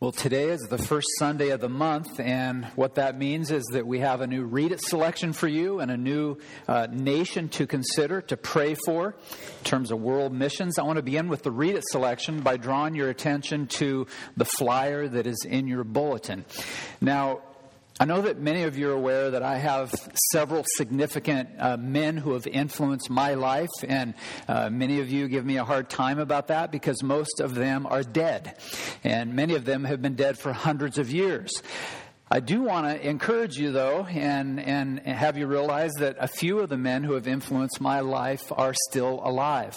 Well, today is the first Sunday of the month, and what that means is that we have a new Read It selection for you and a new uh, nation to consider, to pray for in terms of world missions. I want to begin with the Read It selection by drawing your attention to the flyer that is in your bulletin. Now, I know that many of you are aware that I have several significant uh, men who have influenced my life, and uh, many of you give me a hard time about that because most of them are dead, and many of them have been dead for hundreds of years. I do want to encourage you, though, and, and have you realize that a few of the men who have influenced my life are still alive.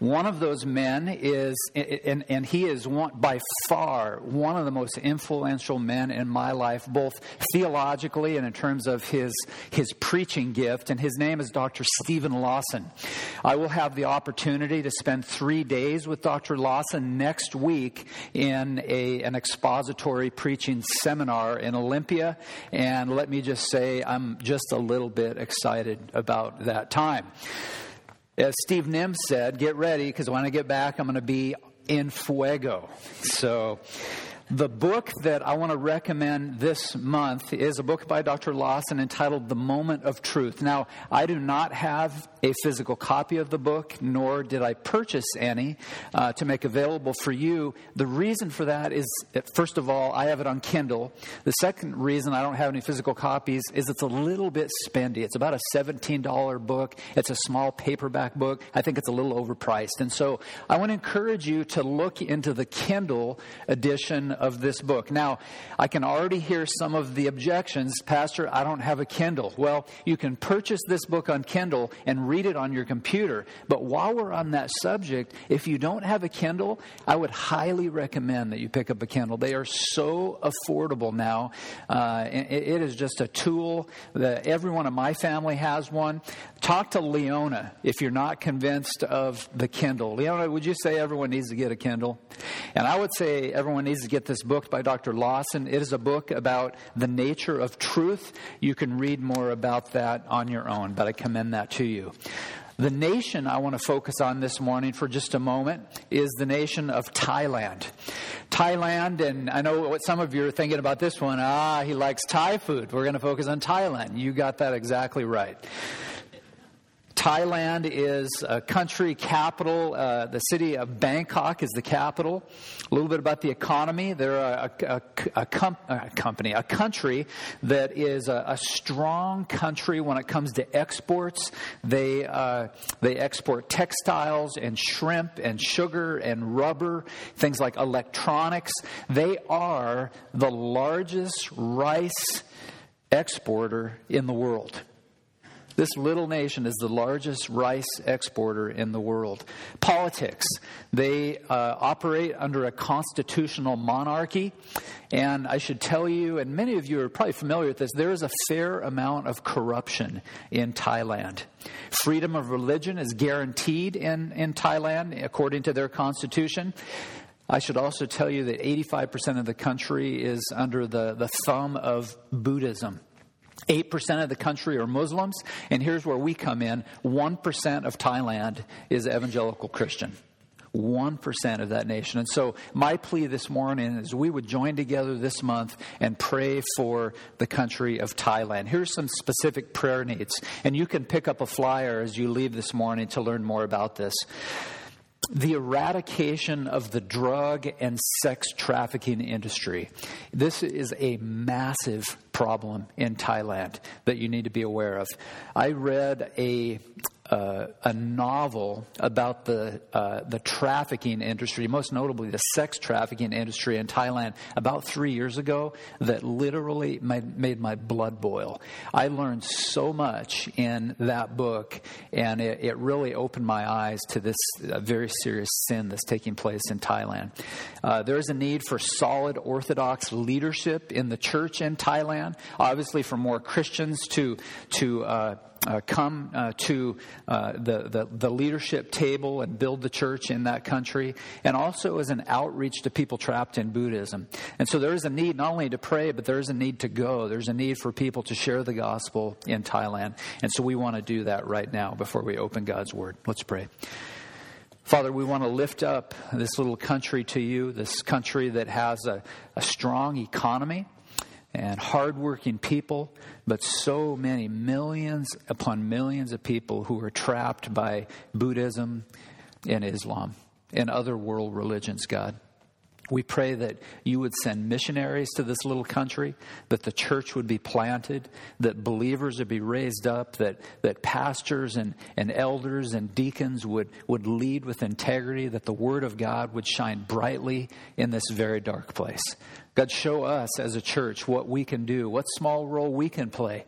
One of those men is, and, and he is one, by far one of the most influential men in my life, both theologically and in terms of his, his preaching gift, and his name is Dr. Stephen Lawson. I will have the opportunity to spend three days with Dr. Lawson next week in a, an expository preaching seminar in a Olympia. And let me just say, I'm just a little bit excited about that time. As Steve Nim said, get ready because when I get back, I'm going to be in fuego. So, the book that I want to recommend this month is a book by Dr. Lawson entitled The Moment of Truth. Now, I do not have a physical copy of the book, nor did I purchase any uh, to make available for you. The reason for that is, that first of all, I have it on Kindle. The second reason I don't have any physical copies is it's a little bit spendy. It's about a $17 book. It's a small paperback book. I think it's a little overpriced. And so I want to encourage you to look into the Kindle edition of this book. Now, I can already hear some of the objections. Pastor, I don't have a Kindle. Well, you can purchase this book on Kindle and read it on your computer. But while we're on that subject, if you don't have a Kindle, I would highly recommend that you pick up a Kindle. They are so affordable now. Uh, it, it is just a tool that everyone in my family has one. Talk to Leona if you're not convinced of the Kindle. Leona, would you say everyone needs to get a Kindle? And I would say everyone needs to get this book by Dr. Lawson. It is a book about the nature of truth. You can read more about that on your own, but I commend that to you. The nation I want to focus on this morning for just a moment is the nation of Thailand. Thailand, and I know what some of you are thinking about this one. Ah, he likes Thai food. We're going to focus on Thailand. You got that exactly right. Thailand is a country capital. Uh, the city of Bangkok is the capital. A little bit about the economy. They're a, a, a, com- a company, a country that is a, strong country when it comes to exports. They uh, they export textiles and shrimp and sugar and rubber, things like electronics. They are the largest rice exporter in the world. This little nation is the largest rice exporter in the world. Politics. They uh, operate under a constitutional monarchy. And I should tell you, and many of you are probably familiar with this, there is a fair amount of corruption in Thailand. Freedom of religion is guaranteed in, in Thailand according to their constitution. I should also tell you that 85% of the country is under the, the thumb of Buddhism. 8% of the country are Muslims, and here's where we come in 1% of Thailand is evangelical Christian. 1% of that nation. And so, my plea this morning is we would join together this month and pray for the country of Thailand. Here's some specific prayer needs, and you can pick up a flyer as you leave this morning to learn more about this the eradication of the drug and sex trafficking industry. This is a massive problem in Thailand that you need to be aware of. I read a uh, a novel about the uh, the trafficking industry, most notably the sex trafficking industry in Thailand, about three years ago. That literally made, made my blood boil. I learned so much in that book, and it, it really opened my eyes to this uh, very serious sin that's taking place in Thailand. Uh, there is a need for solid Orthodox leadership in the church in Thailand. Obviously, for more Christians to to uh, come uh, to uh, the, the, the, leadership table and build the church in that country, and also as an outreach to people trapped in Buddhism. And so there is a need not only to pray, but there is a need to go. There's a need for people to share the gospel in Thailand. And so we want to do that right now before we open God's Word. Let's pray. Father, we want to lift up this little country to you, this country that has a, a strong economy and hardworking people, but so many millions upon millions of people who are trapped by Buddhism and Islam and other world religions, God. We pray that you would send missionaries to this little country, that the church would be planted, that believers would be raised up, that, that pastors and, and elders and deacons would, would lead with integrity, that the word of God would shine brightly in this very dark place. God, show us as a church what we can do, what small role we can play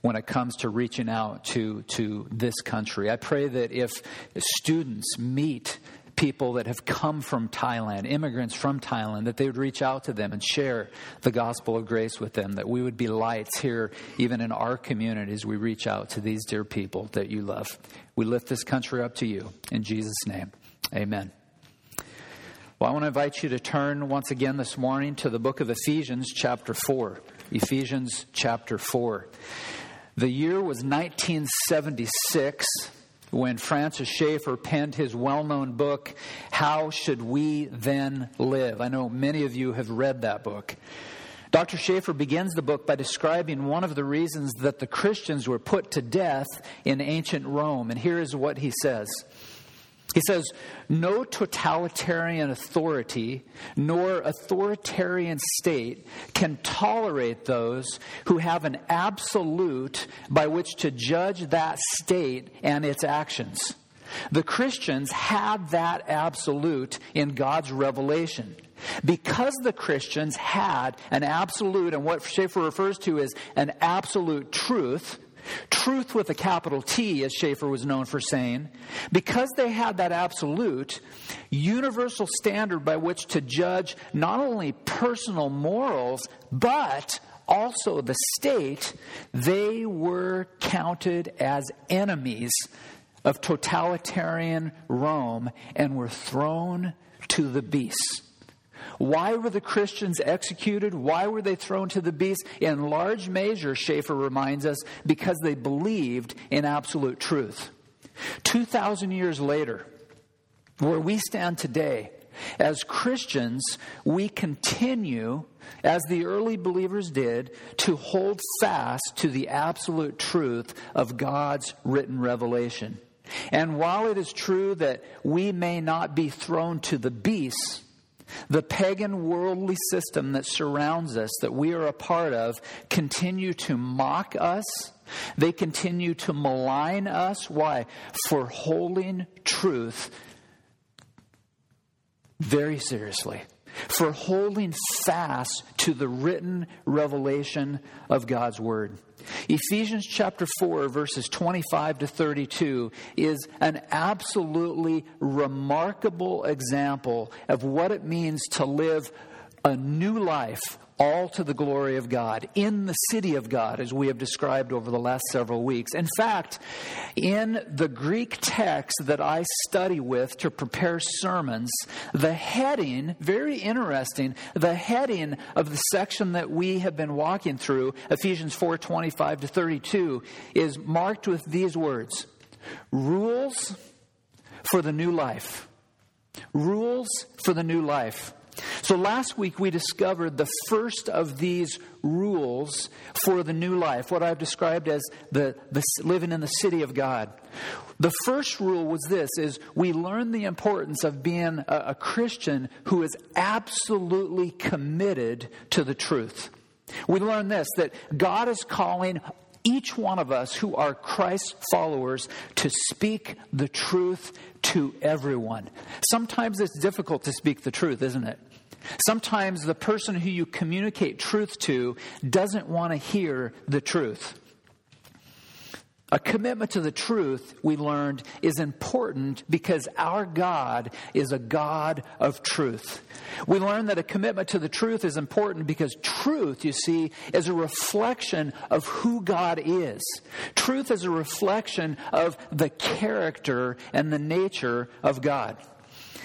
when it comes to reaching out to, to this country. I pray that if students meet people that have come from Thailand, immigrants from Thailand, that they would reach out to them and share the gospel of grace with them, that we would be lights here, even in our communities. we reach out to these dear people that you love. We lift this country up to you. In Jesus' name, amen. Well, I want to invite you to turn once again this morning to the book of Ephesians, chapter 4. Ephesians, chapter 4. The year was 1976 when Francis Schaeffer penned his well known book, How Should We Then Live? I know many of you have read that book. Dr. Schaeffer begins the book by describing one of the reasons that the Christians were put to death in ancient Rome. And here is what he says he says, No totalitarian authority nor authoritarian state can tolerate those who have an absolute by which to judge that state and its actions. The Christians had that absolute in God's revelation. Because the Christians had an absolute, and what Schaeffer refers to as an absolute truth, Truth with a capital T, as Schaeffer was known for saying, because they had that absolute, universal standard by which to judge not only personal morals, but also the state, they were counted as enemies of totalitarian Rome and were thrown to the beasts. Why were the Christians executed? Why were they thrown to the beast? In large measure, Schaeffer reminds us, because they believed in absolute truth. 2,000 years later, where we stand today, as Christians, we continue, as the early believers did, to hold fast to the absolute truth of God's written revelation. And while it is true that we may not be thrown to the beasts, the pagan worldly system that surrounds us, that we are a part of, continue to mock us. They continue to malign us. Why? For holding truth very seriously. For holding fast to the written revelation of God's Word. Ephesians chapter 4, verses 25 to 32, is an absolutely remarkable example of what it means to live a new life all to the glory of God, in the city of God, as we have described over the last several weeks. In fact, in the Greek text that I study with to prepare sermons, the heading, very interesting, the heading of the section that we have been walking through, Ephesians 4 25 to 32, is marked with these words Rules for the new life. Rules for the new life. So last week we discovered the first of these rules for the new life, what I've described as the, the living in the city of God. The first rule was this is we learn the importance of being a, a Christian who is absolutely committed to the truth. We learn this that God is calling each one of us who are Christ followers to speak the truth to everyone. Sometimes it's difficult to speak the truth, isn't it? Sometimes the person who you communicate truth to doesn't want to hear the truth. A commitment to the truth, we learned, is important because our God is a God of truth. We learned that a commitment to the truth is important because truth, you see, is a reflection of who God is. Truth is a reflection of the character and the nature of God.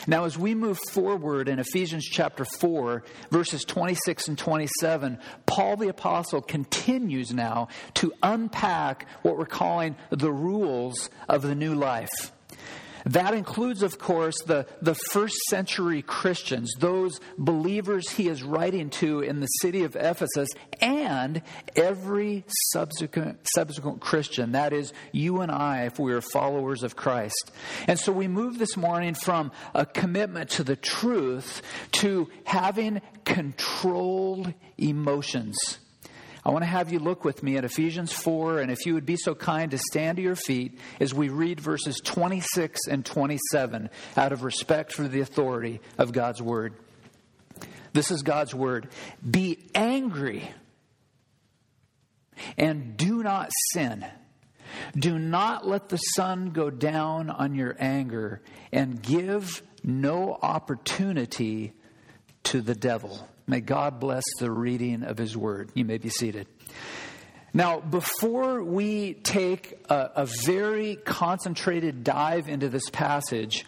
Now, as we move forward in Ephesians chapter 4, verses 26 and 27, Paul the Apostle continues now to unpack what we're calling the rules of the new life. That includes, of course, the, the first century Christians, those believers he is writing to in the city of Ephesus, and every subsequent, subsequent Christian. That is, you and I, if we are followers of Christ. And so we move this morning from a commitment to the truth to having controlled emotions. I want to have you look with me at Ephesians 4, and if you would be so kind to stand to your feet as we read verses 26 and 27 out of respect for the authority of God's Word. This is God's Word. Be angry and do not sin. Do not let the sun go down on your anger, and give no opportunity to the devil. May God bless the reading of His Word. You may be seated. Now, before we take a, a, very concentrated dive into this passage,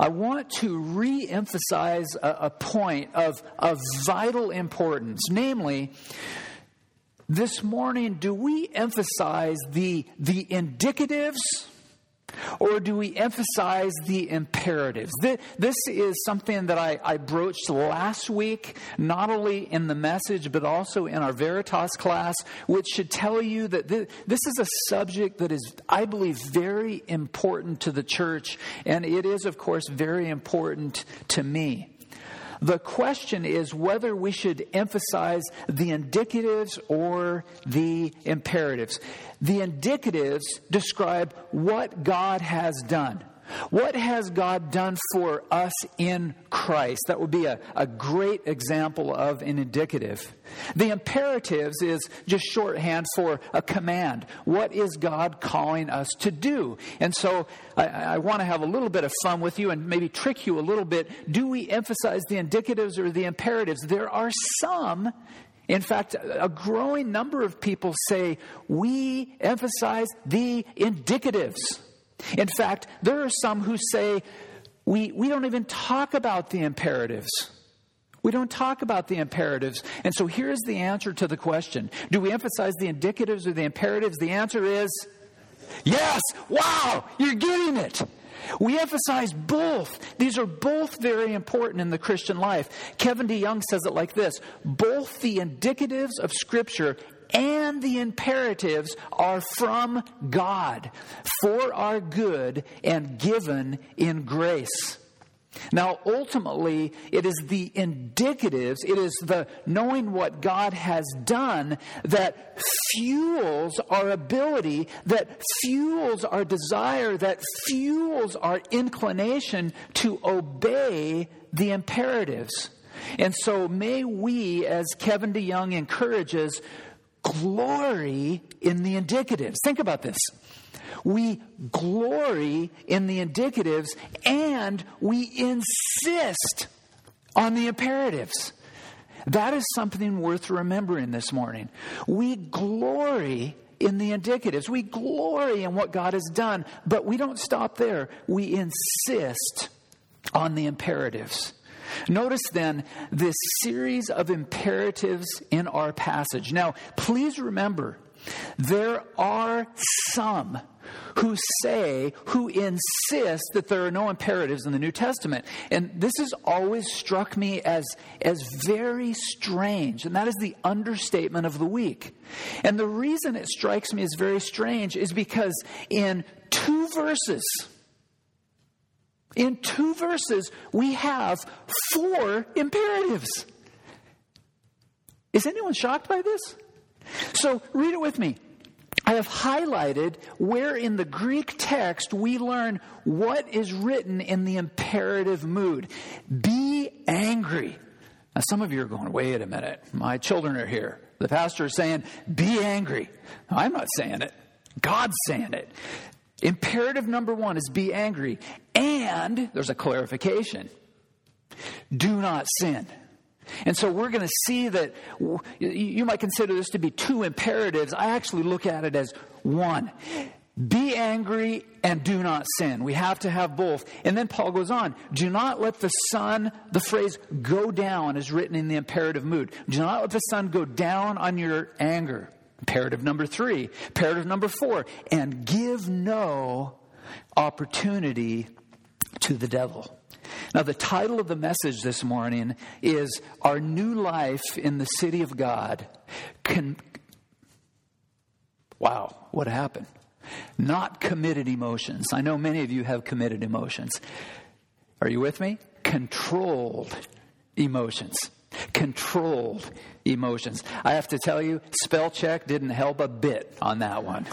I want to re emphasize a, a point of, of vital importance. Namely, this morning, do we emphasize the, the indicatives? Or do we emphasize the imperatives? This is something that I, broached last week, not only in the message, but also in our Veritas class, which should tell you that this is a subject that is, I believe, very important to the church, and it is, of course, very important to me. The question is whether we should emphasize the indicatives or the imperatives. The indicatives describe what God has done. What has God done for us in Christ? That would be a, a great example of an indicative. The imperatives is just shorthand for a command. What is God calling us to do? And so I, I want to have a little bit of fun with you and maybe trick you a little bit. Do we emphasize the indicatives or the imperatives? There are some in fact, a growing number of people say we emphasize the indicatives. In fact, there are some who say we, we don't even talk about the imperatives. We don't talk about the imperatives. And so here's the answer to the question Do we emphasize the indicatives or the imperatives? The answer is yes. Wow, you're getting it. We emphasize both. These are both very important in the Christian life. Kevin DeYoung says it like this both the indicatives of Scripture and the imperatives are from God for our good and given in grace. Now, ultimately, it is the indicatives, it is the knowing what God has done that fuels our ability, that fuels our desire, that fuels our inclination to obey the imperatives. And so, may we, as Kevin DeYoung encourages, glory in the indicatives. Think about this. We glory in the indicatives and we insist on the imperatives. That is something worth remembering this morning. We glory in the indicatives. We glory in what God has done, but we don't stop there. We insist on the imperatives. Notice then this series of imperatives in our passage. Now, please remember, there are some who say, who insist that there are no imperatives in the New Testament. And this has always struck me as, as very strange, and that is the understatement of the week. And the reason it strikes me as very strange is because in two verses, in two verses, we have four imperatives. Is anyone shocked by this? So read it with me. I have highlighted where in the Greek text we learn what is written in the imperative mood. Be angry. Now, some of you are going, wait a minute. My children are here. The pastor is saying, be angry. I'm not saying it. God's saying it. Imperative number one is be angry. And there's a clarification do not sin. And so we're going to see that you might consider this to be two imperatives. I actually look at it as one. Be angry and do not sin. We have to have both. And then Paul goes on do not let the sun, the phrase go down is written in the imperative mood. Do not let the sun go down on your anger. Imperative number three. Imperative number four. And give no opportunity to the devil. Now, the title of the message this morning is Our New Life in the City of God. Con- wow, what happened? Not committed emotions. I know many of you have committed emotions. Are you with me? Controlled emotions. Controlled emotions. I have to tell you, spell check didn't help a bit on that one.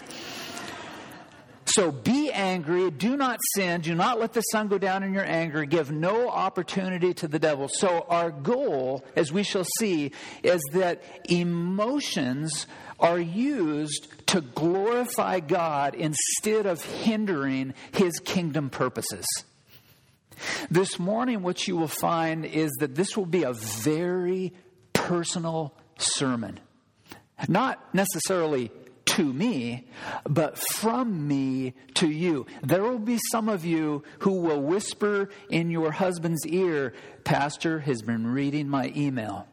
So be angry, do not sin, do not let the sun go down in your anger, give no opportunity to the devil. So, our goal, as we shall see, is that emotions are used to glorify God instead of hindering his kingdom purposes. This morning, what you will find is that this will be a very personal sermon. Not necessarily to me, but from me to you. There will be some of you who will whisper in your husband's ear, Pastor has been reading my email.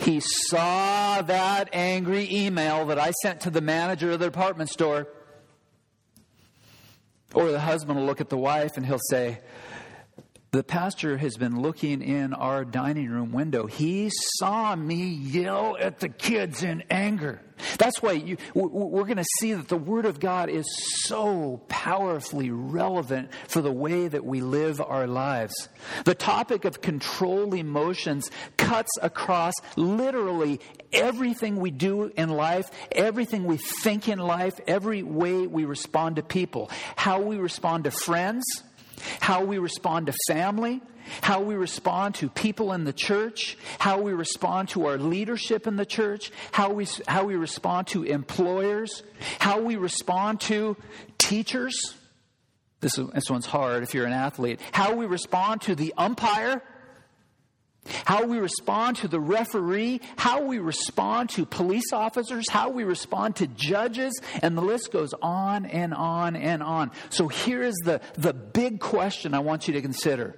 He saw that angry email that I sent to the manager of the department store. Or the husband will look at the wife and he'll say, the pastor has been looking in our dining room window. He saw me yell at the kids in anger. That's why you, we're going to see that the Word of God is so powerfully relevant for the way that we live our lives. The topic of control emotions cuts across literally everything we do in life, everything we think in life, every way we respond to people, how we respond to friends how we respond to family, how we respond to people in the church, how we respond to our leadership in the church, how we, how we respond to employers, how we respond to teachers. This, this one's hard if you're an athlete. How we respond to the umpire how we respond to the referee, how we respond to police officers, how we respond to judges, and the list goes on and on and on. So here is the, the big question I want you to consider.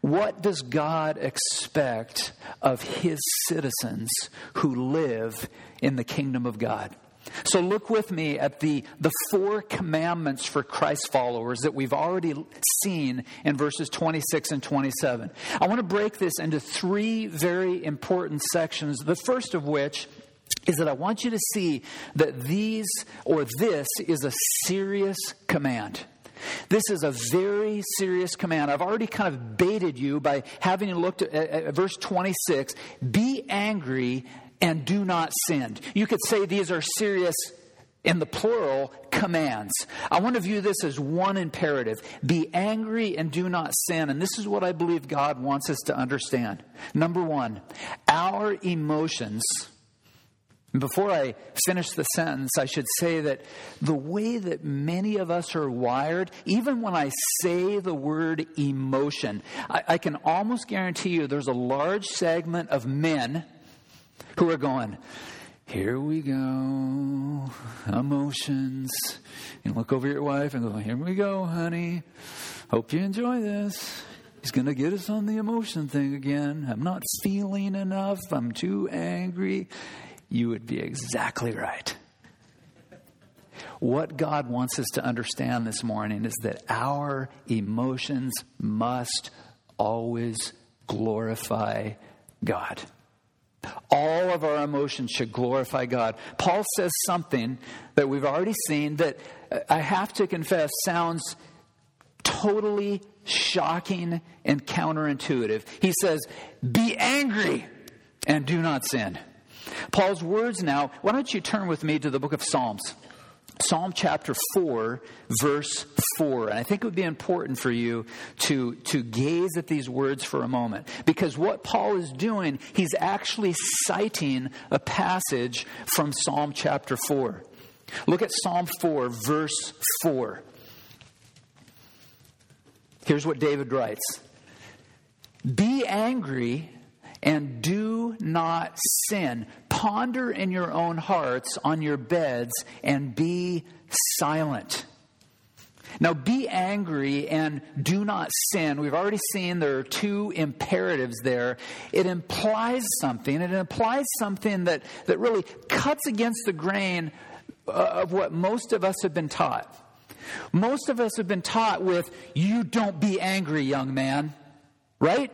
What does God expect of his citizens who live in the kingdom of God? So look with me at the, the four commandments for Christ followers that we've already seen in verses 26 and 27. I want to break this into three very important sections, the first of which is that I want you to see that these or this is a serious command. This is a very serious command. I've already kind of baited you by having looked at, at verse 26 be angry and do not sin. You could say these are serious in the plural commands. I want to view this as one imperative be angry and do not sin. And this is what I believe God wants us to understand. Number one, our emotions. Before I finish the sentence, I should say that the way that many of us are wired, even when I say the word emotion, I, I can almost guarantee you there's a large segment of men who are going, here we go, emotions. And look over your wife and go, here we go, honey. Hope you enjoy this. He's going to get us on the emotion thing again. I'm not feeling enough. I'm too angry. You would be exactly right. What God wants us to understand this morning is that our emotions must always glorify God. All of our emotions should glorify God. Paul says something that we've already seen that uh, I have to confess sounds totally shocking and counterintuitive. He says, Be angry and do not sin. Paul's words now, why don't you turn with me to the book of Psalms? Psalm chapter 4, verse 4. And I think it would be important for you to, to gaze at these words for a moment. Because what Paul is doing, he's actually citing a passage from Psalm chapter 4. Look at Psalm 4, verse 4. Here's what David writes Be angry and do not sin. Ponder in your own hearts on your beds and be silent. Now, be angry and do not sin. We've already seen there are two imperatives there. It implies something. It implies something that, that really cuts against the grain uh, of what most of us have been taught. Most of us have been taught with, you don't be angry, young man, right?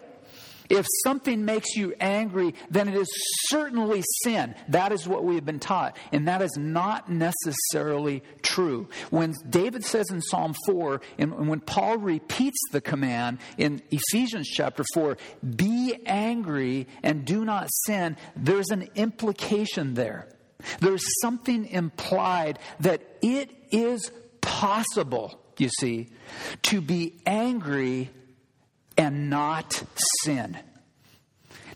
If something makes you angry, then it is certainly sin. That is what we have been taught. And that is not necessarily true. When David says in Psalm 4, and when Paul repeats the command in Ephesians chapter 4, be angry and do not sin, there's an implication there. There's something implied that it is possible, you see, to be angry and not sin.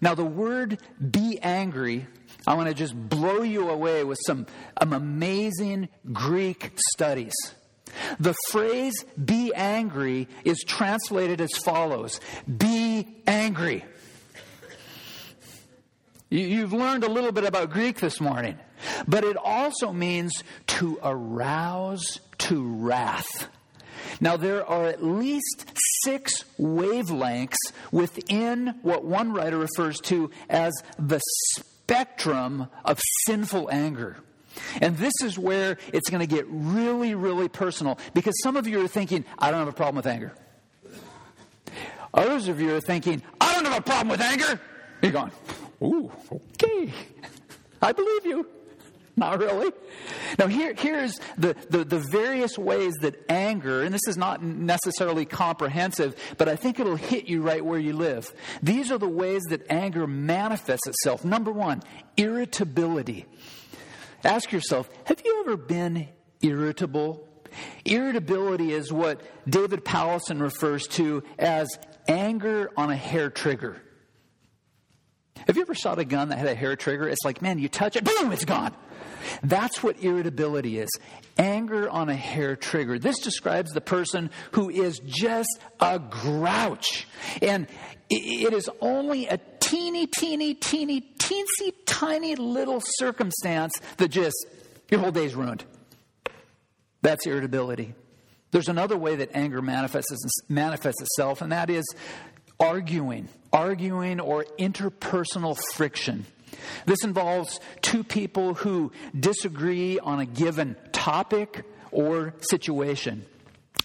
Now, the word be angry, I want to just blow you away with some, amazing Greek studies. The phrase be angry is translated as follows Be angry. You've learned a little bit about Greek this morning, but it also means to arouse to wrath. Now, there are at least six wavelengths within what one writer refers to as the spectrum of sinful anger. And this is where it's going to get really, really personal because some of you are thinking, I don't have a problem with anger. Others of you are thinking, I don't have a problem with anger. You're going, ooh, okay. I believe you. Not really. Now, here, here's the, the, the, various ways that anger, and this is not necessarily comprehensive, but I think it'll hit you right where you live. These are the ways that anger manifests itself. Number one, irritability. Ask yourself have you ever been irritable? Irritability is what David Powlison refers to as anger on a hair trigger. Have you ever shot a gun that had a hair trigger? It's like, man, you touch it, boom, it's gone. That's what irritability is anger on a hair trigger. This describes the person who is just a grouch. And it is only a teeny, teeny, teeny, teensy, tiny little circumstance that just, your whole day's ruined. That's irritability. There's another way that anger manifests, manifests itself, and that is arguing, arguing or interpersonal friction. This involves two people who disagree on a given topic or situation.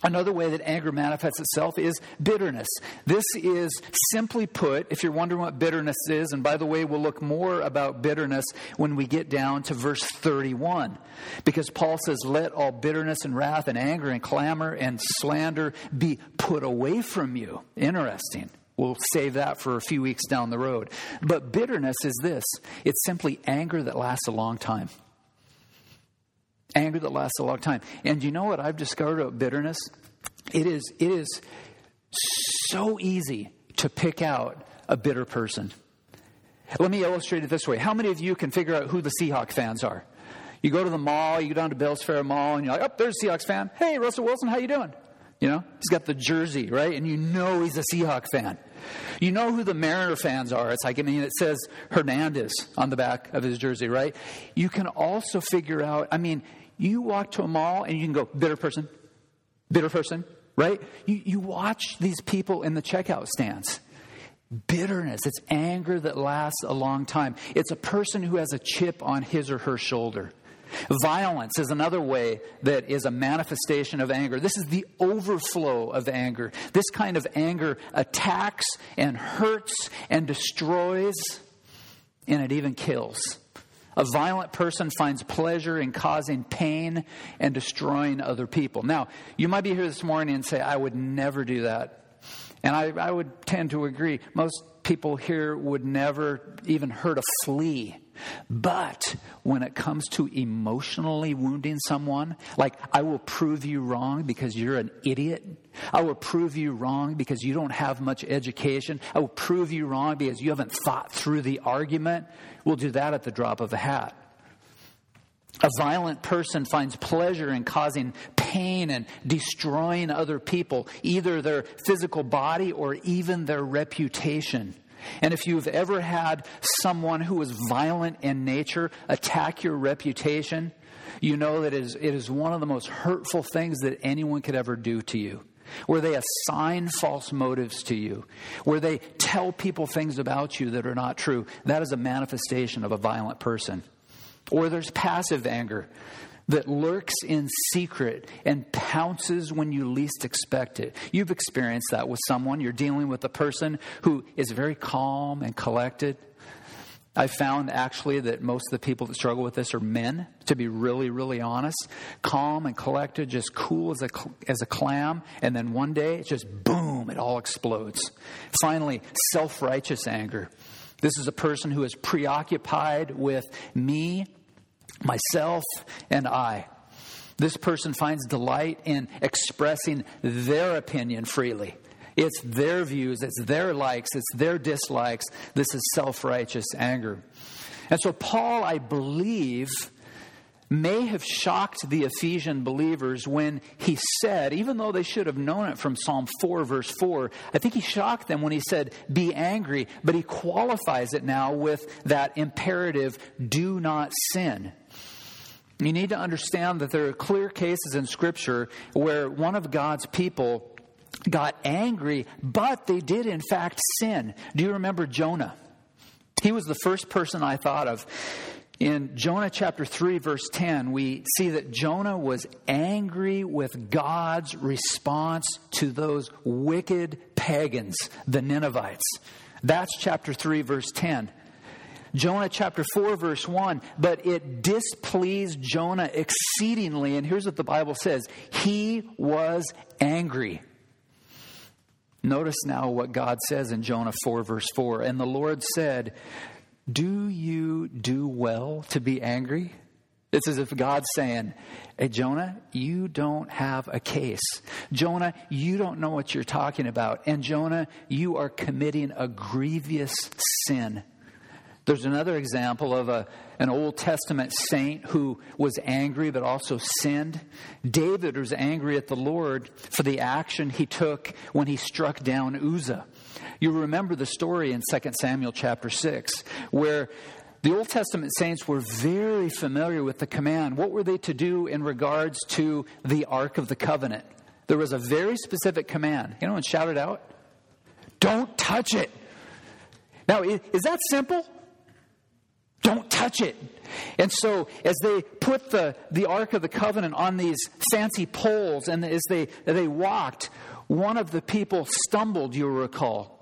Another way that anger manifests itself is bitterness. This is simply put, if you're wondering what bitterness is, and by the way, we'll look more about bitterness when we get down to verse 31. Because Paul says, Let all bitterness and wrath and anger and clamor and slander be put away from you. Interesting. We'll save that for a few weeks down the road. But bitterness is this it's simply anger that lasts a long time. Anger that lasts a long time. And you know what I've discovered about bitterness? It is, it is so easy to pick out a bitter person. Let me illustrate it this way. How many of you can figure out who the Seahawk fans are? You go to the mall, you go down to Bill's Fair Mall, and you're like, oh, there's a Seahawks fan. Hey, Russell Wilson, how you doing? You know, he's got the jersey, right? And you know he's a Seahawk fan. You know who the Mariner fans are. It's like, I mean, it says Hernandez on the back of his jersey, right? You can also figure out, I mean, you walk to a mall and you can go, bitter person, bitter person, right? You, you watch these people in the checkout stands. Bitterness, it's anger that lasts a long time. It's a person who has a chip on his or her shoulder. Violence is another way that is a manifestation of anger. This is the overflow of anger. This kind of anger attacks and hurts and destroys, and it even kills. A violent person finds pleasure in causing pain and destroying other people. Now, you might be here this morning and say, I would never do that. And I, I would tend to agree. Most people here would never even hurt a flea but when it comes to emotionally wounding someone, like I will prove you wrong because you're an idiot. I will prove you wrong because you don't have much education. I will prove you wrong because you haven't thought through the argument. We'll do that at the drop of a hat. A violent person finds pleasure in causing pain and destroying other people, either their physical body or even their reputation. And if you've ever had someone who is violent in nature attack your reputation, you know that it is, it is one of the most hurtful things that anyone could ever do to you. Where they assign false motives to you, where they tell people things about you that are not true, that is a manifestation of a violent person. Or there's passive anger. That lurks in secret and pounces when you least expect it. You've experienced that with someone. You're dealing with a person who is very calm and collected. I found actually that most of the people that struggle with this are men, to be really, really honest. Calm and collected, just cool as a, as a clam. And then one day, it's just boom, it all explodes. Finally, self righteous anger. This is a person who is preoccupied with me myself, and I. This person finds delight in expressing their opinion freely. It's their views, it's their likes, it's their dislikes. This is self righteous anger. And so, Paul, I believe, may have shocked the Ephesian believers when he said, even though they should have known it from Psalm 4, verse 4, I think he shocked them when he said, Be angry, but he qualifies it now with that imperative, do not sin. You need to understand that there are clear cases in Scripture where one of God's people got angry, but they did in fact sin. Do you remember Jonah? He was the first person I thought of. In Jonah chapter 3, verse 10, we see that Jonah was angry with God's response to those wicked pagans, the Ninevites. That's chapter 3, verse 10. Jonah chapter 4, verse 1. But it displeased Jonah exceedingly. And here's what the Bible says He was angry. Notice now what God says in Jonah 4, verse 4. And the Lord said, Do you do well to be angry? It's as if God's saying, Hey, Jonah, you don't have a case. Jonah, you don't know what you're talking about. And Jonah, you are committing a grievous sin. There's another example of a, an Old Testament saint who was angry but also sinned. David was angry at the Lord for the action he took when he struck down Uzzah. You remember the story in 2 Samuel chapter 6, where the Old Testament saints were very familiar with the command. What were they to do in regards to the Ark of the Covenant? There was a very specific command. You shout it out. Don't touch it. Now, is that simple? Don't touch it. And so, as they put the, the Ark of the Covenant on these fancy poles, and as they, they walked, one of the people stumbled, you'll recall.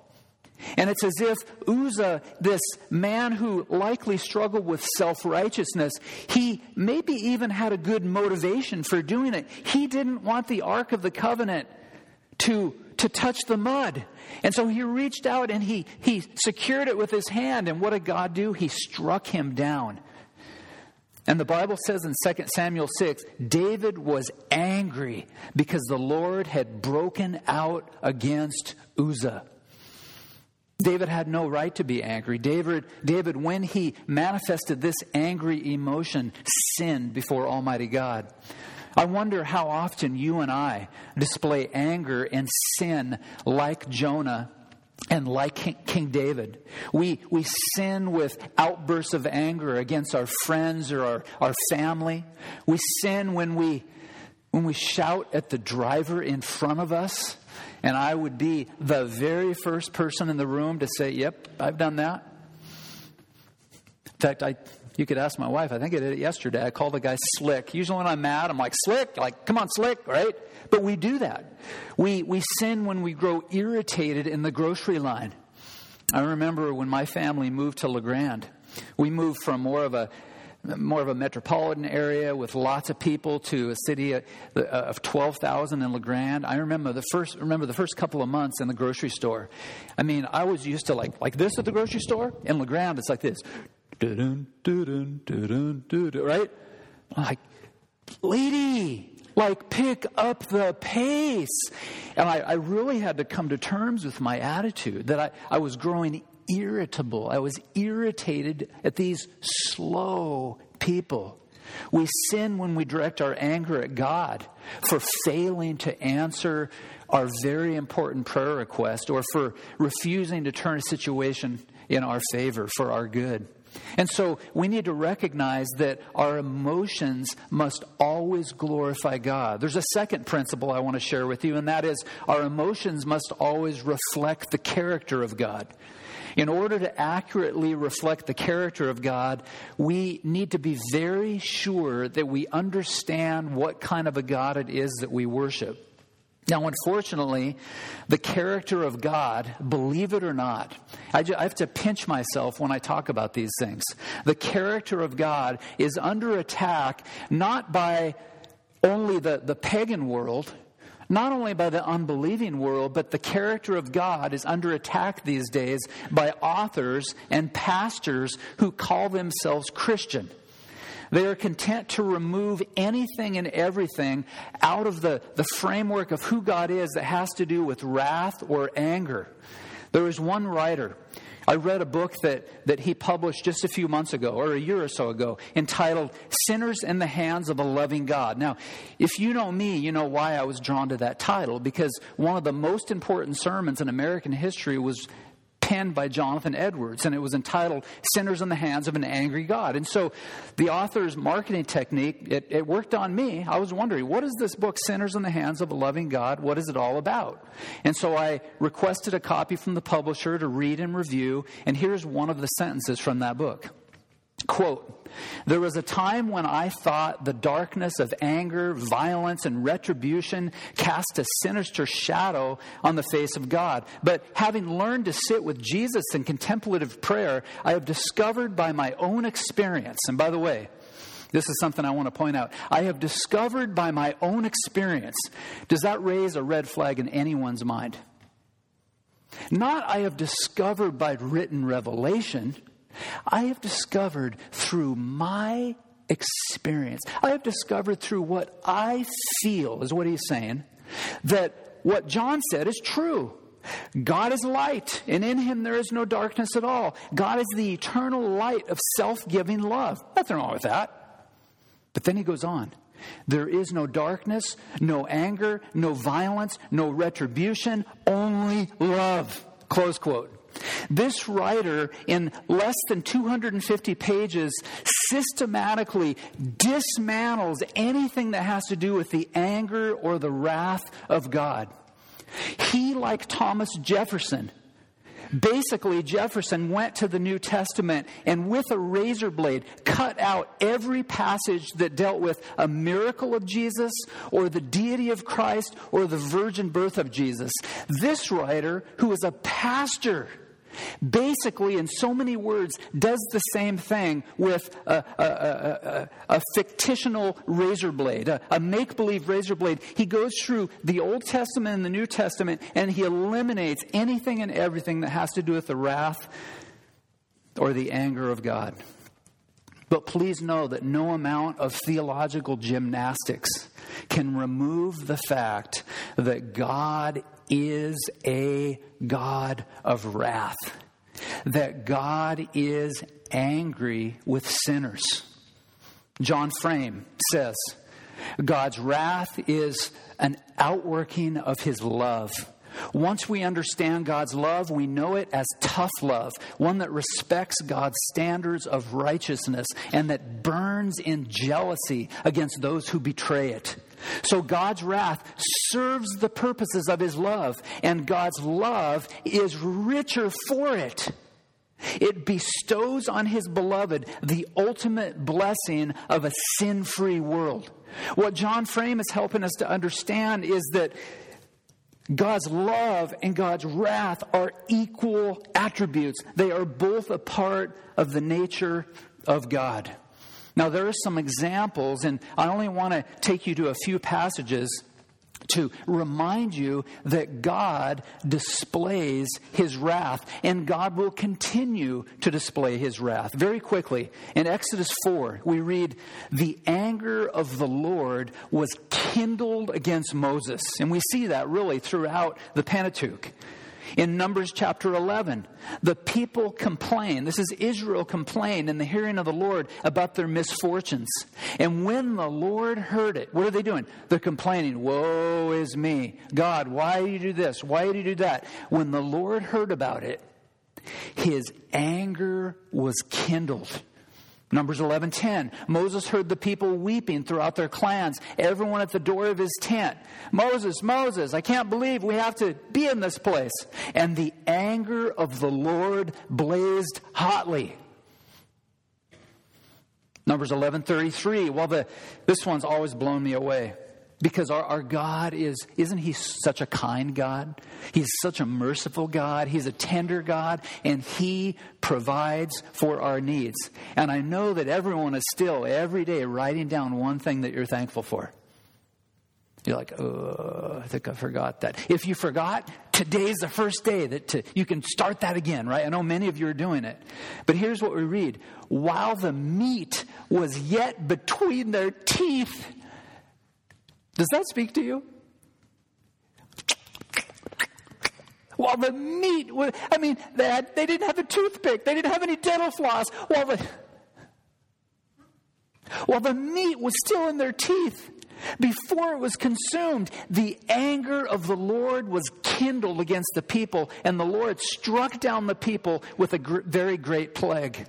And it's as if Uzzah, this man who likely struggled with self righteousness, he maybe even had a good motivation for doing it. He didn't want the Ark of the Covenant to to touch the mud. And so he reached out and he, he secured it with his hand. And what did God do? He struck him down. And the Bible says in 2 Samuel 6 David was angry because the Lord had broken out against Uzzah. David had no right to be angry. David, David, when he manifested this angry emotion, sinned before Almighty God. I wonder how often you and I display anger and sin like Jonah and like King David. We, we sin with outbursts of anger against our friends or our, our family. We sin when we, when we shout at the driver in front of us. And I would be the very first person in the room to say, Yep, I've done that. In fact, I you could ask my wife. I think I did it yesterday. I called the guy slick. Usually when I'm mad, I'm like, slick, like, come on, slick, right? But we do that. We, we sin when we grow irritated in the grocery line. I remember when my family moved to La Grande. We moved from more of a more of a metropolitan area with lots of people to a city uh, uh, of 12,000 in La Grande. I remember the first remember the first couple of months in the grocery store. I mean, I was used to like like this at the grocery store. In La Grande, it's like this right? Like, lady, like pick up the pace. And I, I, really had to come to terms with my attitude that I, I was growing irritable. I was irritated at these slow people. We sin when we direct our anger at God for failing to answer our very important prayer request or for refusing to turn a situation in our favor for our good. And so we need to recognize that our emotions must always glorify God. There's a second principle I want to share with you, and that is our emotions must always reflect the character of God. In order to accurately reflect the character of God, we need to be very sure that we understand what kind of a God it is that we worship. Now, unfortunately, the character of God, believe it or not, I, I, have to pinch myself when I talk about these things. The character of God is under attack not by only the, the pagan world, not only by the unbelieving world, but the character of God is under attack these days by authors and pastors who call themselves Christian. They are content to remove anything and everything out of the, the framework of who God is that has to do with wrath or anger. There is one writer. I read a book that, that he published just a few months ago, or a year or so ago, entitled Sinners in the Hands of a Loving God. Now, if you know me, you know why I was drawn to that title, because one of the most important sermons in American history was penned by Jonathan Edwards, and it was entitled Sinners in the Hands of an Angry God. And so the author's marketing technique, it, it worked on me. I was wondering, what is this book, Sinners in the Hands of a Loving God? What is it all about? And so I requested a copy from the publisher to read and review, and here's one of the sentences from that book. Quote, there was a time when I thought the darkness of anger, violence, and retribution cast a sinister shadow on the face of God. But having learned to sit with Jesus in contemplative prayer, I have discovered by my own experience, and by the way, this is something I want to point out. I have discovered by my own experience. Does that raise a red flag in anyone's mind? Not I have discovered by written revelation. I have discovered through my experience, I have discovered through what I feel, is what he's saying, that what John said is true. God is light, and in him there is no darkness at all. God is the eternal light of self giving love. Nothing wrong with that. But then he goes on. There is no darkness, no anger, no violence, no retribution, only love. Close quote. This writer, in less than 250 pages, systematically dismantles anything that has to do with the anger or the wrath of God. He, like Thomas Jefferson, Basically, Jefferson went to the New Testament and with a razor blade cut out every passage that dealt with a miracle of Jesus or the deity of Christ or the virgin birth of Jesus. This writer, who was a pastor, basically, in so many words, does the same thing with a, a, a, a fictional razor blade, a, make believe razor blade. He goes through the Old Testament and the New Testament and he eliminates anything and everything that has to do with the wrath or the anger of God. But please know that no amount of theological gymnastics can remove the fact that God is a God of wrath, that God is angry with sinners. John Frame says, God's wrath is an outworking of his love. Once we understand God's love, we know it as tough love, one that respects God's standards of righteousness and that burns in jealousy against those who betray it. So God's wrath serves the purposes of his love, and God's love is richer for it. It bestows on his beloved the ultimate blessing of a sin free world. What John Frame is helping us to understand is that God's love and God's wrath are equal attributes, they are both a part of the nature of God. Now, there are some examples, and I only want to take you to a few passages to remind you that God displays his wrath, and God will continue to display his wrath. Very quickly, in Exodus 4, we read, The anger of the Lord was kindled against Moses. And we see that really throughout the Pentateuch. In Numbers chapter 11, the people complain. This is Israel complained in the hearing of the Lord about their misfortunes. And when the Lord heard it, what are they doing? They're complaining, Woe is me. God, why do you do this? Why do you do that? When the Lord heard about it, his anger was kindled. Numbers 11:10 Moses heard the people weeping throughout their clans everyone at the door of his tent. Moses Moses I can't believe we have to be in this place. And the anger of the Lord blazed hotly. Numbers 11:33 well the this one's always blown me away because our, our God is, isn't He such a kind God? He's such a merciful God. He's a tender God, and He provides for our needs. And I know that everyone is still, every day, writing down one thing that you're thankful for. You're like, oh, I think I forgot that. If you forgot, today's the first day that to, you can start that again, right? I know many of you are doing it. But here's what we read While the meat was yet between their teeth, does that speak to you? While the meat was, I mean, they, had, they didn't have a toothpick, they didn't have any dental floss. While the, while the meat was still in their teeth, before it was consumed, the anger of the Lord was kindled against the people, and the Lord struck down the people with a gr- very great plague.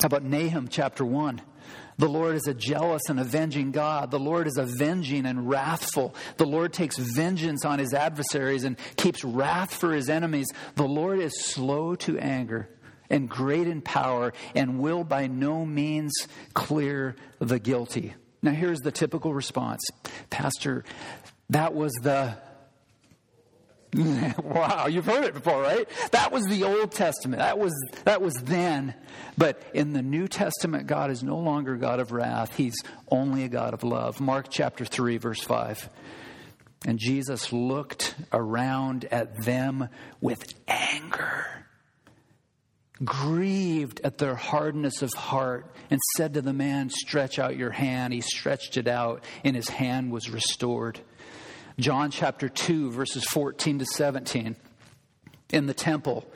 How about Nahum chapter 1? The Lord is a jealous and avenging God. The Lord is avenging and wrathful. The Lord takes vengeance on his adversaries and keeps wrath for his enemies. The Lord is slow to anger and great in power and will by no means clear the guilty. Now, here's the typical response Pastor, that was the wow, you've heard it before, right? That was the Old Testament. That was that was then. But in the New Testament, God is no longer God of wrath. He's only a God of love. Mark chapter 3 verse 5. And Jesus looked around at them with anger, grieved at their hardness of heart, and said to the man, Stretch out your hand. He stretched it out, and his hand was restored. John chapter 2, verses 14 to 17. In the temple,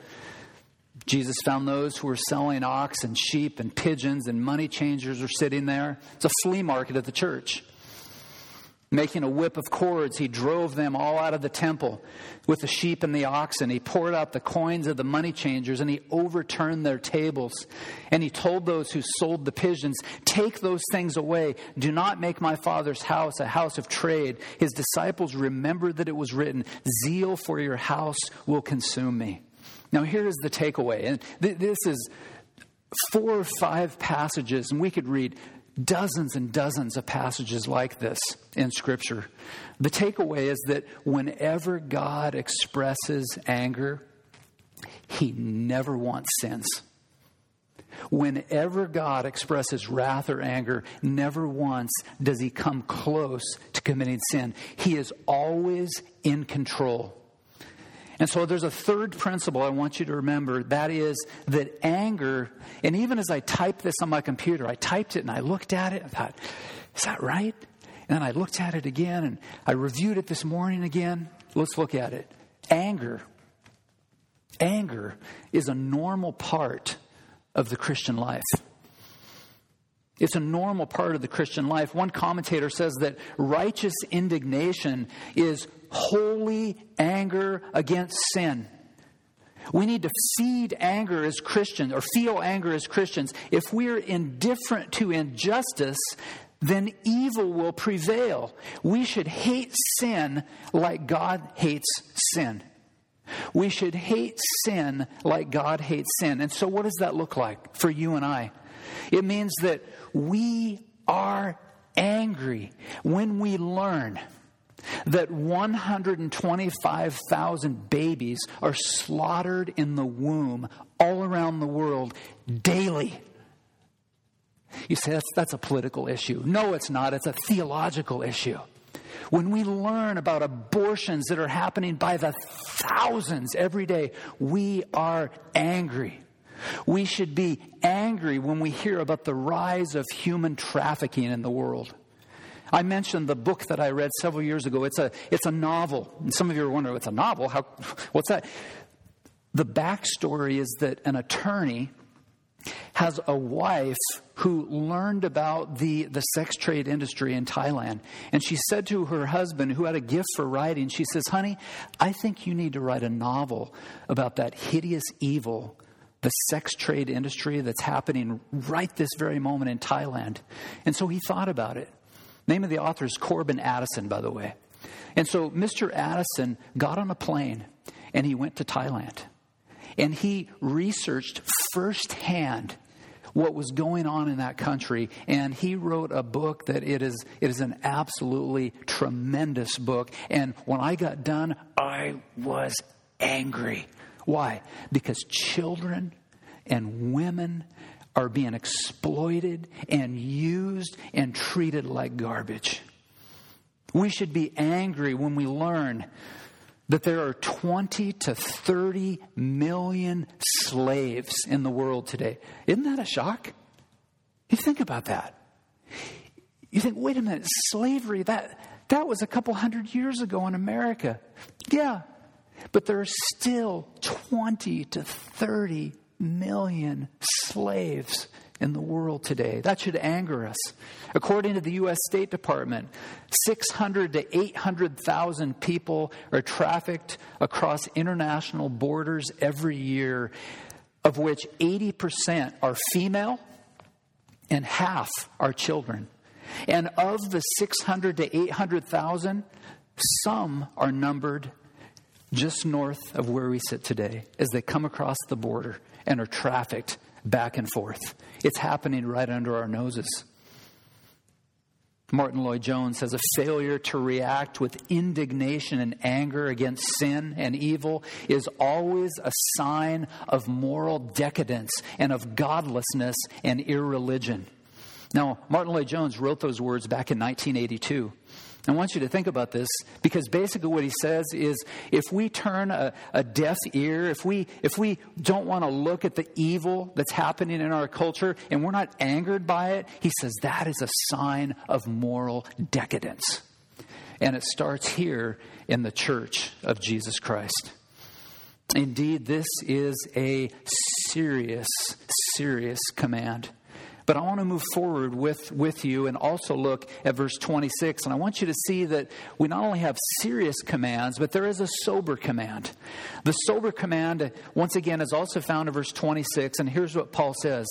Jesus found those who were selling ox and sheep and pigeons, and money changers were sitting there. It's a flea market at the church. Making a whip of cords, he drove them all out of the temple with the sheep and the oxen. He poured out the coins of the money changers and he overturned their tables. And he told those who sold the pigeons, Take those things away. Do not make my father's house a house of trade. His disciples remembered that it was written, Zeal for your house will consume me. Now, here is the takeaway. And th- this is four or five passages, and we could read dozens and dozens of passages like this in Scripture. The takeaway is that whenever God expresses anger, he never wants sins. Whenever God expresses wrath or anger, never once does he come close to committing sin. He is always in control. And so there's a third principle I want you to remember that is that anger, and even as I typed this on my computer, I typed it and I looked at it and thought, is that right? And then I looked at it again and I reviewed it this morning again. Let's look at it. Anger. Anger is a normal part of the Christian life. It's a normal part of the Christian life. One commentator says that righteous indignation is holy anger against sin. We need to feed anger as Christians or feel anger as Christians. If we're indifferent to injustice, then evil will prevail. We should hate sin like God hates sin. We should hate sin like God hates sin. And so, what does that look like for you and I? It means that we are angry when we learn that 125,000 babies are slaughtered in the womb all around the world daily. You say that's, that's a political issue. No, it's not. It's a theological issue. When we learn about abortions that are happening by the thousands every day, we are angry. We should be angry when we hear about the rise of human trafficking in the world. I mentioned the book that I read several years ago. It's a, it's a novel. And some of you are wondering, it's a novel? How, what's that? The backstory is that an attorney has a wife who learned about the, the sex trade industry in Thailand. And she said to her husband, who had a gift for writing, she says, Honey, I think you need to write a novel about that hideous evil the sex trade industry that's happening right this very moment in Thailand. And so he thought about it. Name of the author is Corban Addison, by the way. And so Mr. Addison got on a plane and he went to Thailand. And he researched firsthand what was going on in that country. And he wrote a book that it is, it is an absolutely tremendous book. And when I got done, I was angry. Why? Because children and women are being exploited and used and treated like garbage. We should be angry when we learn that there are 20 to 30 million slaves in the world today. Isn't that a shock? You think about that. You think, wait a minute, slavery, that, that was a couple hundred years ago in America. Yeah, but there are still 20 to 30 million slaves in the world today. That should anger us. According to the U.S. State Department, 600 to 800,000 people are trafficked across international borders every year, of which 80% are female and half are children. And of the 600 to 800,000, some are numbered just north of where we sit today as they come across the border and are trafficked back and forth. It's happening right under our noses. Martyn Lloyd-Jones says a failure to react with indignation and anger against sin and evil is always a sign of moral decadence and of godlessness and irreligion. Now, Martyn Lloyd-Jones wrote those words back in 1982. I want you to think about this because basically what he says is if we turn a, a, deaf ear, if we, if we don't want to look at the evil that's happening in our culture and we're not angered by it, he says that is a sign of moral decadence. And it starts here in the church of Jesus Christ. Indeed, this is a serious, serious command. But I want to move forward with, with you and also look at verse 26. And I want you to see that we not only have serious commands, but there is a sober command. The sober command, once again, is also found in verse 26. And here's what Paul says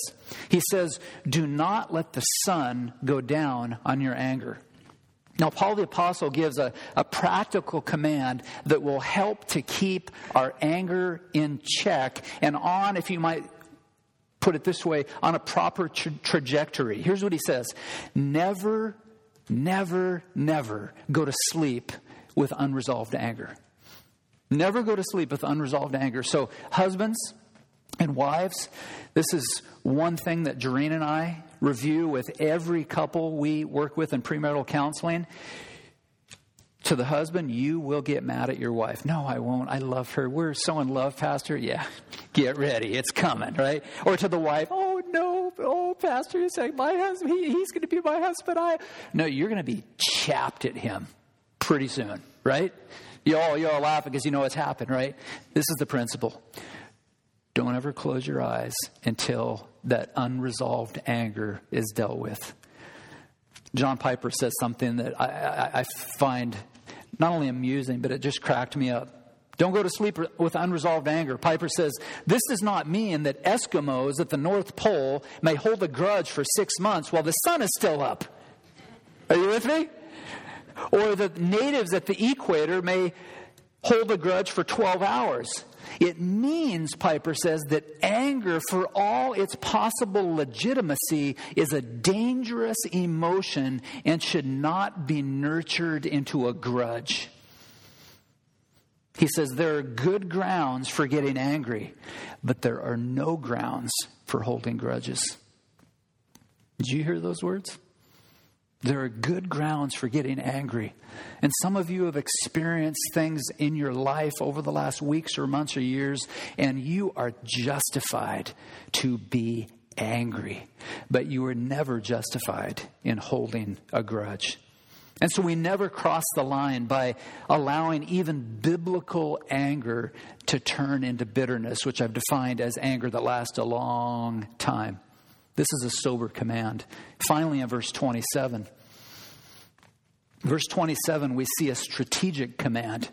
He says, Do not let the sun go down on your anger. Now, Paul the Apostle gives a, a practical command that will help to keep our anger in check and on, if you might put it this way, on a proper tra- trajectory. Here's what he says Never, never, never go to sleep with unresolved anger. Never go to sleep with unresolved anger. So, husbands and wives, this is one thing that Doreen and I review with every couple we work with in premarital counseling to the husband, you will get mad at your wife. No, I won't. I love her. We're so in love, Pastor. Yeah, get ready. It's coming, right? Or to the wife, oh no, oh, Pastor, you're saying my husband, he, he's going to be my husband. I No, you're going to be chapped at him pretty soon, right? You all, you all laughing because you know what's happened, right? This is the principle. Don't ever close your eyes until that unresolved anger is dealt with. John Piper says something that I, I, I find not only amusing, but it just cracked me up. Don't go to sleep with unresolved anger. Piper says, This does not mean that Eskimos at the North Pole may hold a grudge for six months while the sun is still up. Are you with me? Or the natives at the equator may hold a grudge for 12 hours. It means, Piper says, that anger, for all its possible legitimacy, is a dangerous emotion and should not be nurtured into a grudge. He says there are good grounds for getting angry, but there are no grounds for holding grudges. Did you hear those words? There are good grounds for getting angry. And some of you have experienced things in your life over the last weeks or months or years, and you are justified to be angry. But you are never justified in holding a grudge. And so we never cross the line by allowing even biblical anger to turn into bitterness, which I've defined as anger that lasts a long time. This is a sober command. Finally, in verse 27, verse 27, we see a strategic command.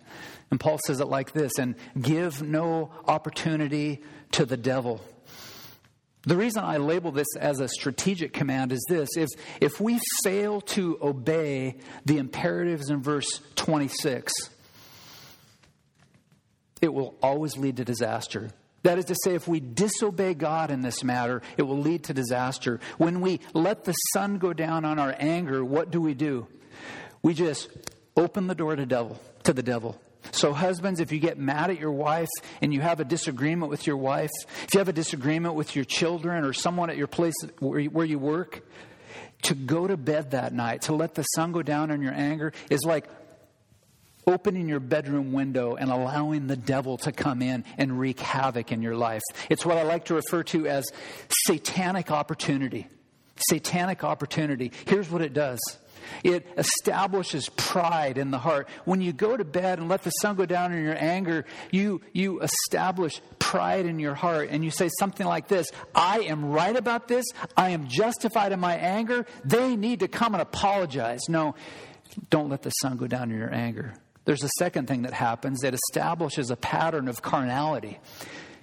And Paul says it like this and give no opportunity to the devil. The reason I label this as a strategic command is this if, if we fail to obey the imperatives in verse 26, it will always lead to disaster. That is to say, if we disobey God in this matter, it will lead to disaster. When we let the sun go down on our anger, what do we do? We just open the door to devil, to the devil. So, husbands, if you get mad at your wife and you have a disagreement with your wife, if you have a disagreement with your children or someone at your place where you, where you work, to go to bed that night, to let the sun go down on your anger, is like opening your bedroom window and allowing the devil to come in and wreak havoc in your life. It's what I like to refer to as satanic opportunity. Satanic opportunity. Here's what it does it establishes pride in the heart. When you go to bed and let the sun go down in your anger, you, you establish pride in your heart and you say something like this I am right about this. I am justified in my anger. They need to come and apologize. No, don't let the sun go down in your anger. There's a second thing that happens it establishes a pattern of carnality.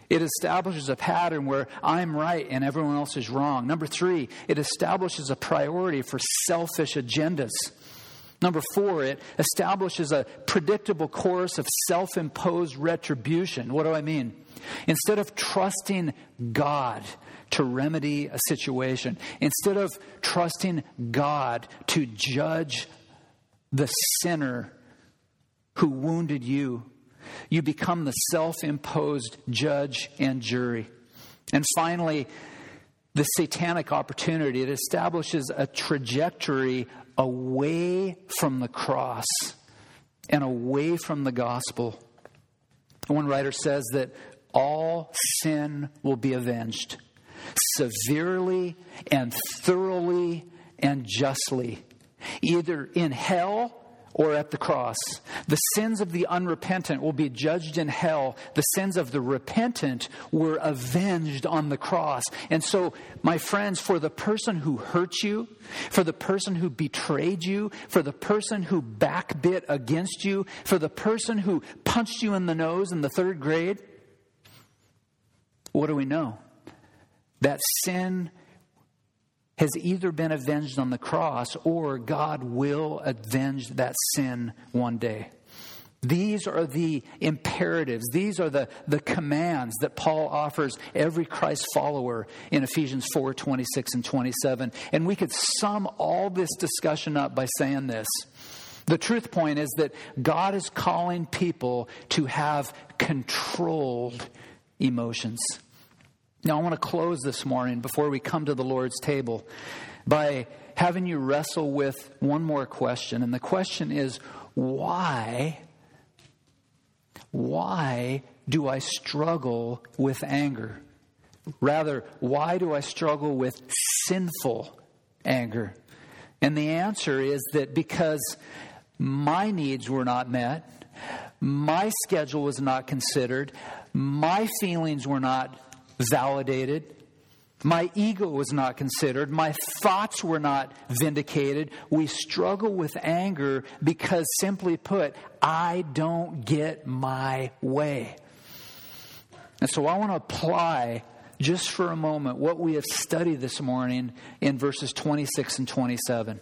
It establishes a pattern where I'm right and everyone else is wrong. Number three, it establishes a priority for selfish agendas. Number four, it establishes a predictable course of self imposed retribution. What do I mean? Instead of trusting God to remedy a situation, instead of trusting God to judge the sinner who wounded you, you become the self imposed judge and jury. And finally, the satanic opportunity. It establishes a trajectory away from the cross and away from the gospel. One writer says that all sin will be avenged severely and thoroughly and justly, either in hell or at the cross. The sins of the unrepentant will be judged in hell. The sins of the repentant were avenged on the cross. And so, my friends, for the person who hurt you, for the person who betrayed you, for the person who backbit against you, for the person who punched you in the nose in the third grade, what do we know? That sin has either been avenged on the cross or God will avenge that sin one day. These are the imperatives. These are the, the commands that Paul offers every Christ follower in Ephesians 4 26 and 27. And we could sum all this discussion up by saying this. The truth point is that God is calling people to have controlled emotions. Now, I want to close this morning before we come to the Lord's table by having you wrestle with one more question. And the question is why? Why do I struggle with anger? Rather, why do I struggle with sinful anger? And the answer is that because my needs were not met, my schedule was not considered, my feelings were not validated. My ego was not considered. My thoughts were not vindicated. We struggle with anger because, simply put, I don't get my way. And so I want to apply just for a moment what we have studied this morning in verses 26 and 27.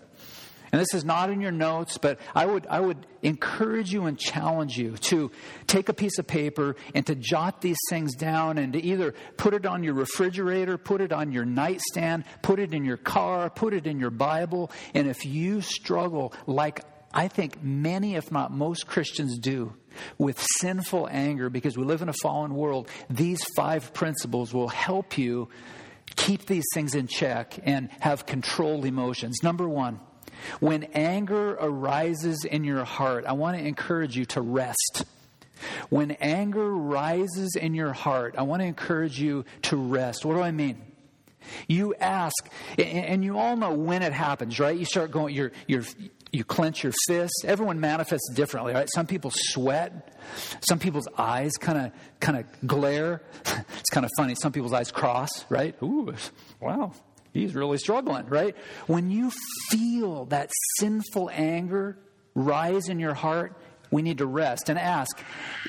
And this is not in your notes, but I would, I would encourage you and challenge you to take a piece of paper and to jot these things down and to either put it on your refrigerator, put it on your nightstand, put it in your car, put it in your Bible. And if you struggle, like I think many, if not most Christians do, with sinful anger because we live in a fallen world, these five principles will help you keep these things in check and have controlled emotions. Number one, when anger arises in your heart, I want to encourage you to rest. When anger rises in your heart, I want to encourage you to rest. What do I mean? You ask, and you all know when it happens, right? You start going, you're, you're, you clench your fists. Everyone manifests differently, right? Some people sweat. Some people's eyes kind of kind of glare. it's kind of funny. Some people's eyes cross, right? Ooh, wow, he's really struggling, right? When you feel that sinful anger rise in your heart, we need to rest and ask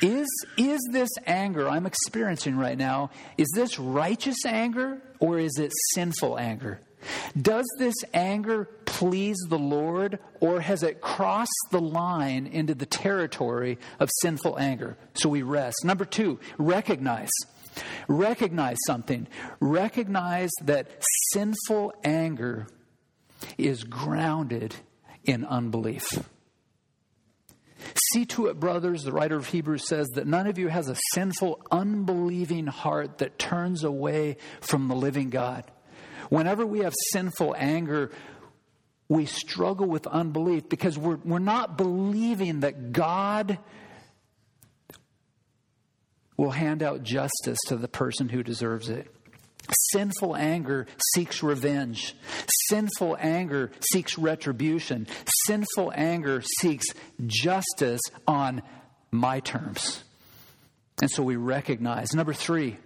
is, is this anger I'm experiencing right now, is this righteous anger or is it sinful anger? Does this anger please the Lord or has it crossed the line into the territory of sinful anger? So we rest. Number two, recognize. Recognize something. Recognize that sinful anger is grounded in unbelief. See to it, brothers, the writer of Hebrews says, that none of you has a sinful, unbelieving heart that turns away from the living God. Whenever we have sinful anger, we struggle with unbelief because we're, we're not believing that God will hand out justice to the person who deserves it. Sinful anger seeks revenge. Sinful anger seeks retribution. Sinful anger seeks justice on my terms. And so we recognize. Number three,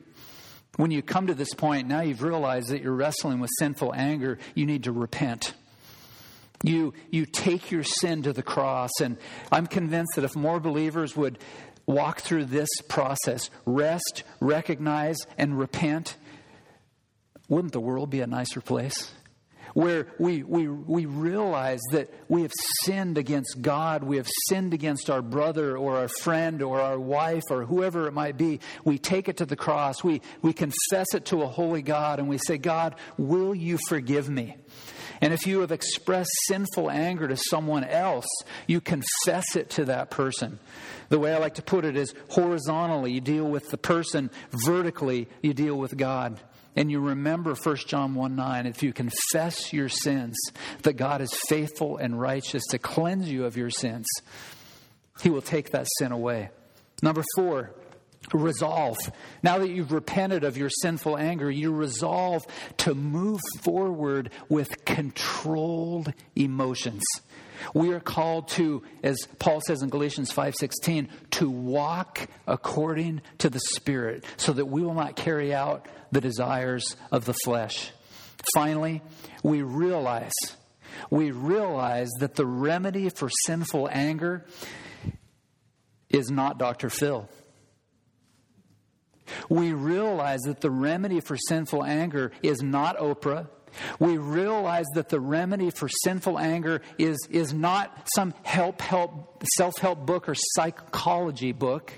when you come to this point, now you've realized that you're wrestling with sinful anger, you need to repent. You, you take your sin to the cross. And I'm convinced that if more believers would walk through this process, rest, recognize, and repent, wouldn't the world be a nicer place? Where we, we, we realize that we have sinned against God, we have sinned against our brother or our friend or our wife or whoever it might be. We take it to the cross, we, we confess it to a holy God, and we say, God, will you forgive me? And if you have expressed sinful anger to someone else, you confess it to that person. The way I like to put it is horizontally, you deal with the person, vertically, you deal with God. And you remember 1 John 1 9, if you confess your sins, that God is faithful and righteous to cleanse you of your sins, He will take that sin away. Number four, resolve. Now that you've repented of your sinful anger, you resolve to move forward with controlled emotions. We are called to, as Paul says in Galatians 5:16, to walk according to the Spirit, so that we will not carry out the desires of the flesh. Finally, we realize, we realize that the remedy for sinful anger is not Dr. Phil. We realize that the remedy for sinful anger is not Oprah. We realize that the remedy for sinful anger is, is not some help, help, self help book or psychology book.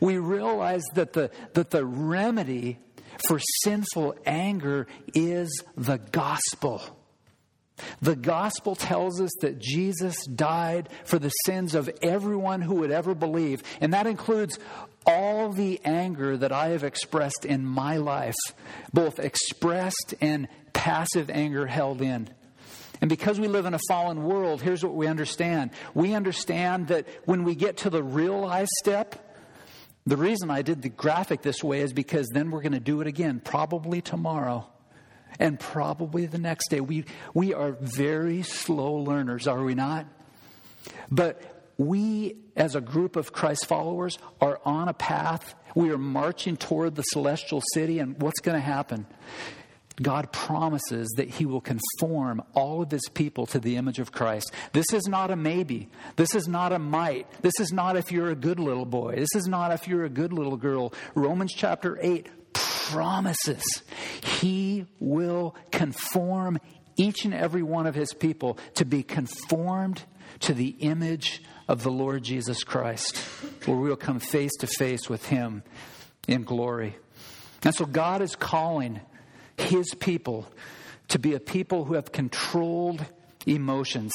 We realize that the, that the remedy for sinful anger is the gospel. The gospel tells us that Jesus died for the sins of everyone who would ever believe, and that includes all the anger that I have expressed in my life, both expressed and passive anger held in. And because we live in a fallen world, here's what we understand. We understand that when we get to the realized step, the reason I did the graphic this way is because then we're going to do it again, probably tomorrow and probably the next day. We, we are very slow learners, are we not? But we, as a group of Christ followers, are on a path. We are marching toward the celestial city, and what's going to happen? God promises that He will conform all of His people to the image of Christ. This is not a maybe. This is not a might. This is not if you're a good little boy. This is not if you're a good little girl. Romans chapter 8 promises He will conform each and every one of His people to be conformed to the image of the Lord Jesus Christ, where we will come face to face with Him in glory. And so God is calling his people to be a people who have controlled emotions.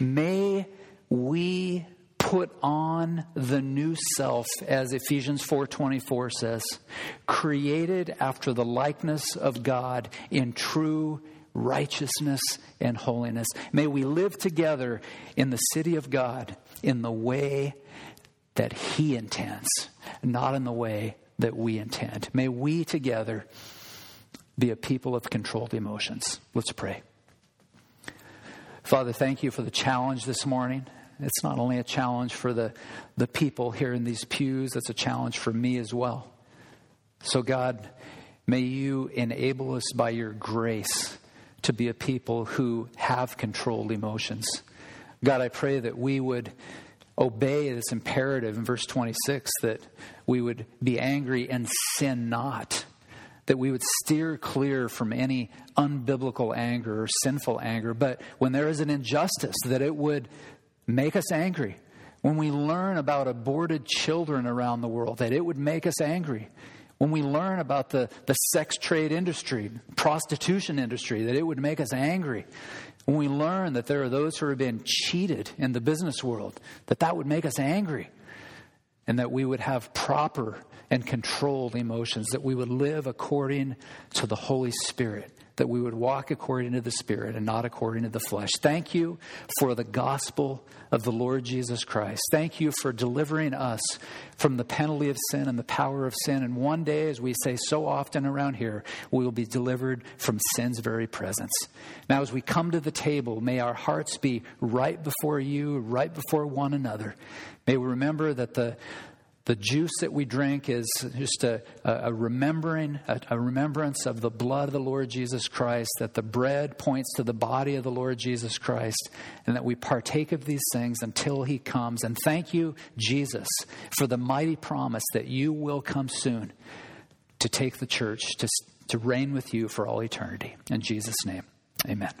May we put on the new self as Ephesians 4:24 says, created after the likeness of God in true righteousness and holiness. May we live together in the city of God in the way that he intends, not in the way that we intend. May we together be a people of controlled emotions. Let's pray. Father, thank you for the challenge this morning. It's not only a challenge for the, the people here in these pews, it's a challenge for me as well. So, God, may you enable us by your grace to be a people who have controlled emotions. God, I pray that we would obey this imperative in verse 26 that we would be angry and sin not, that we would steer clear from any unbiblical anger or sinful anger, but when there is an injustice, that it would make us angry. When we learn about aborted children around the world, that it would make us angry. When we learn about the, the sex trade industry, prostitution industry, that it would make us angry when we learn that there are those who are being cheated in the business world, that that would make us angry and that we would have proper and controlled emotions, that we would live according to the Holy Spirit, that we would walk according to the Spirit and not according to the flesh. Thank you for the gospel of the Lord Jesus Christ. Thank you for delivering us from the penalty of sin and the power of sin. And one day, as we say so often around here, we will be delivered from sin's very presence. Now, as we come to the table, may our hearts be right before you, right before one another. May we remember that the the juice that we drink is just a, a remembering, a, a, remembrance of the blood of the Lord Jesus Christ, that the bread points to the body of the Lord Jesus Christ, and that we partake of these things until he comes. And thank you, Jesus, for the mighty promise that you will come soon to take the church to, to reign with you for all eternity. In Jesus' name, amen.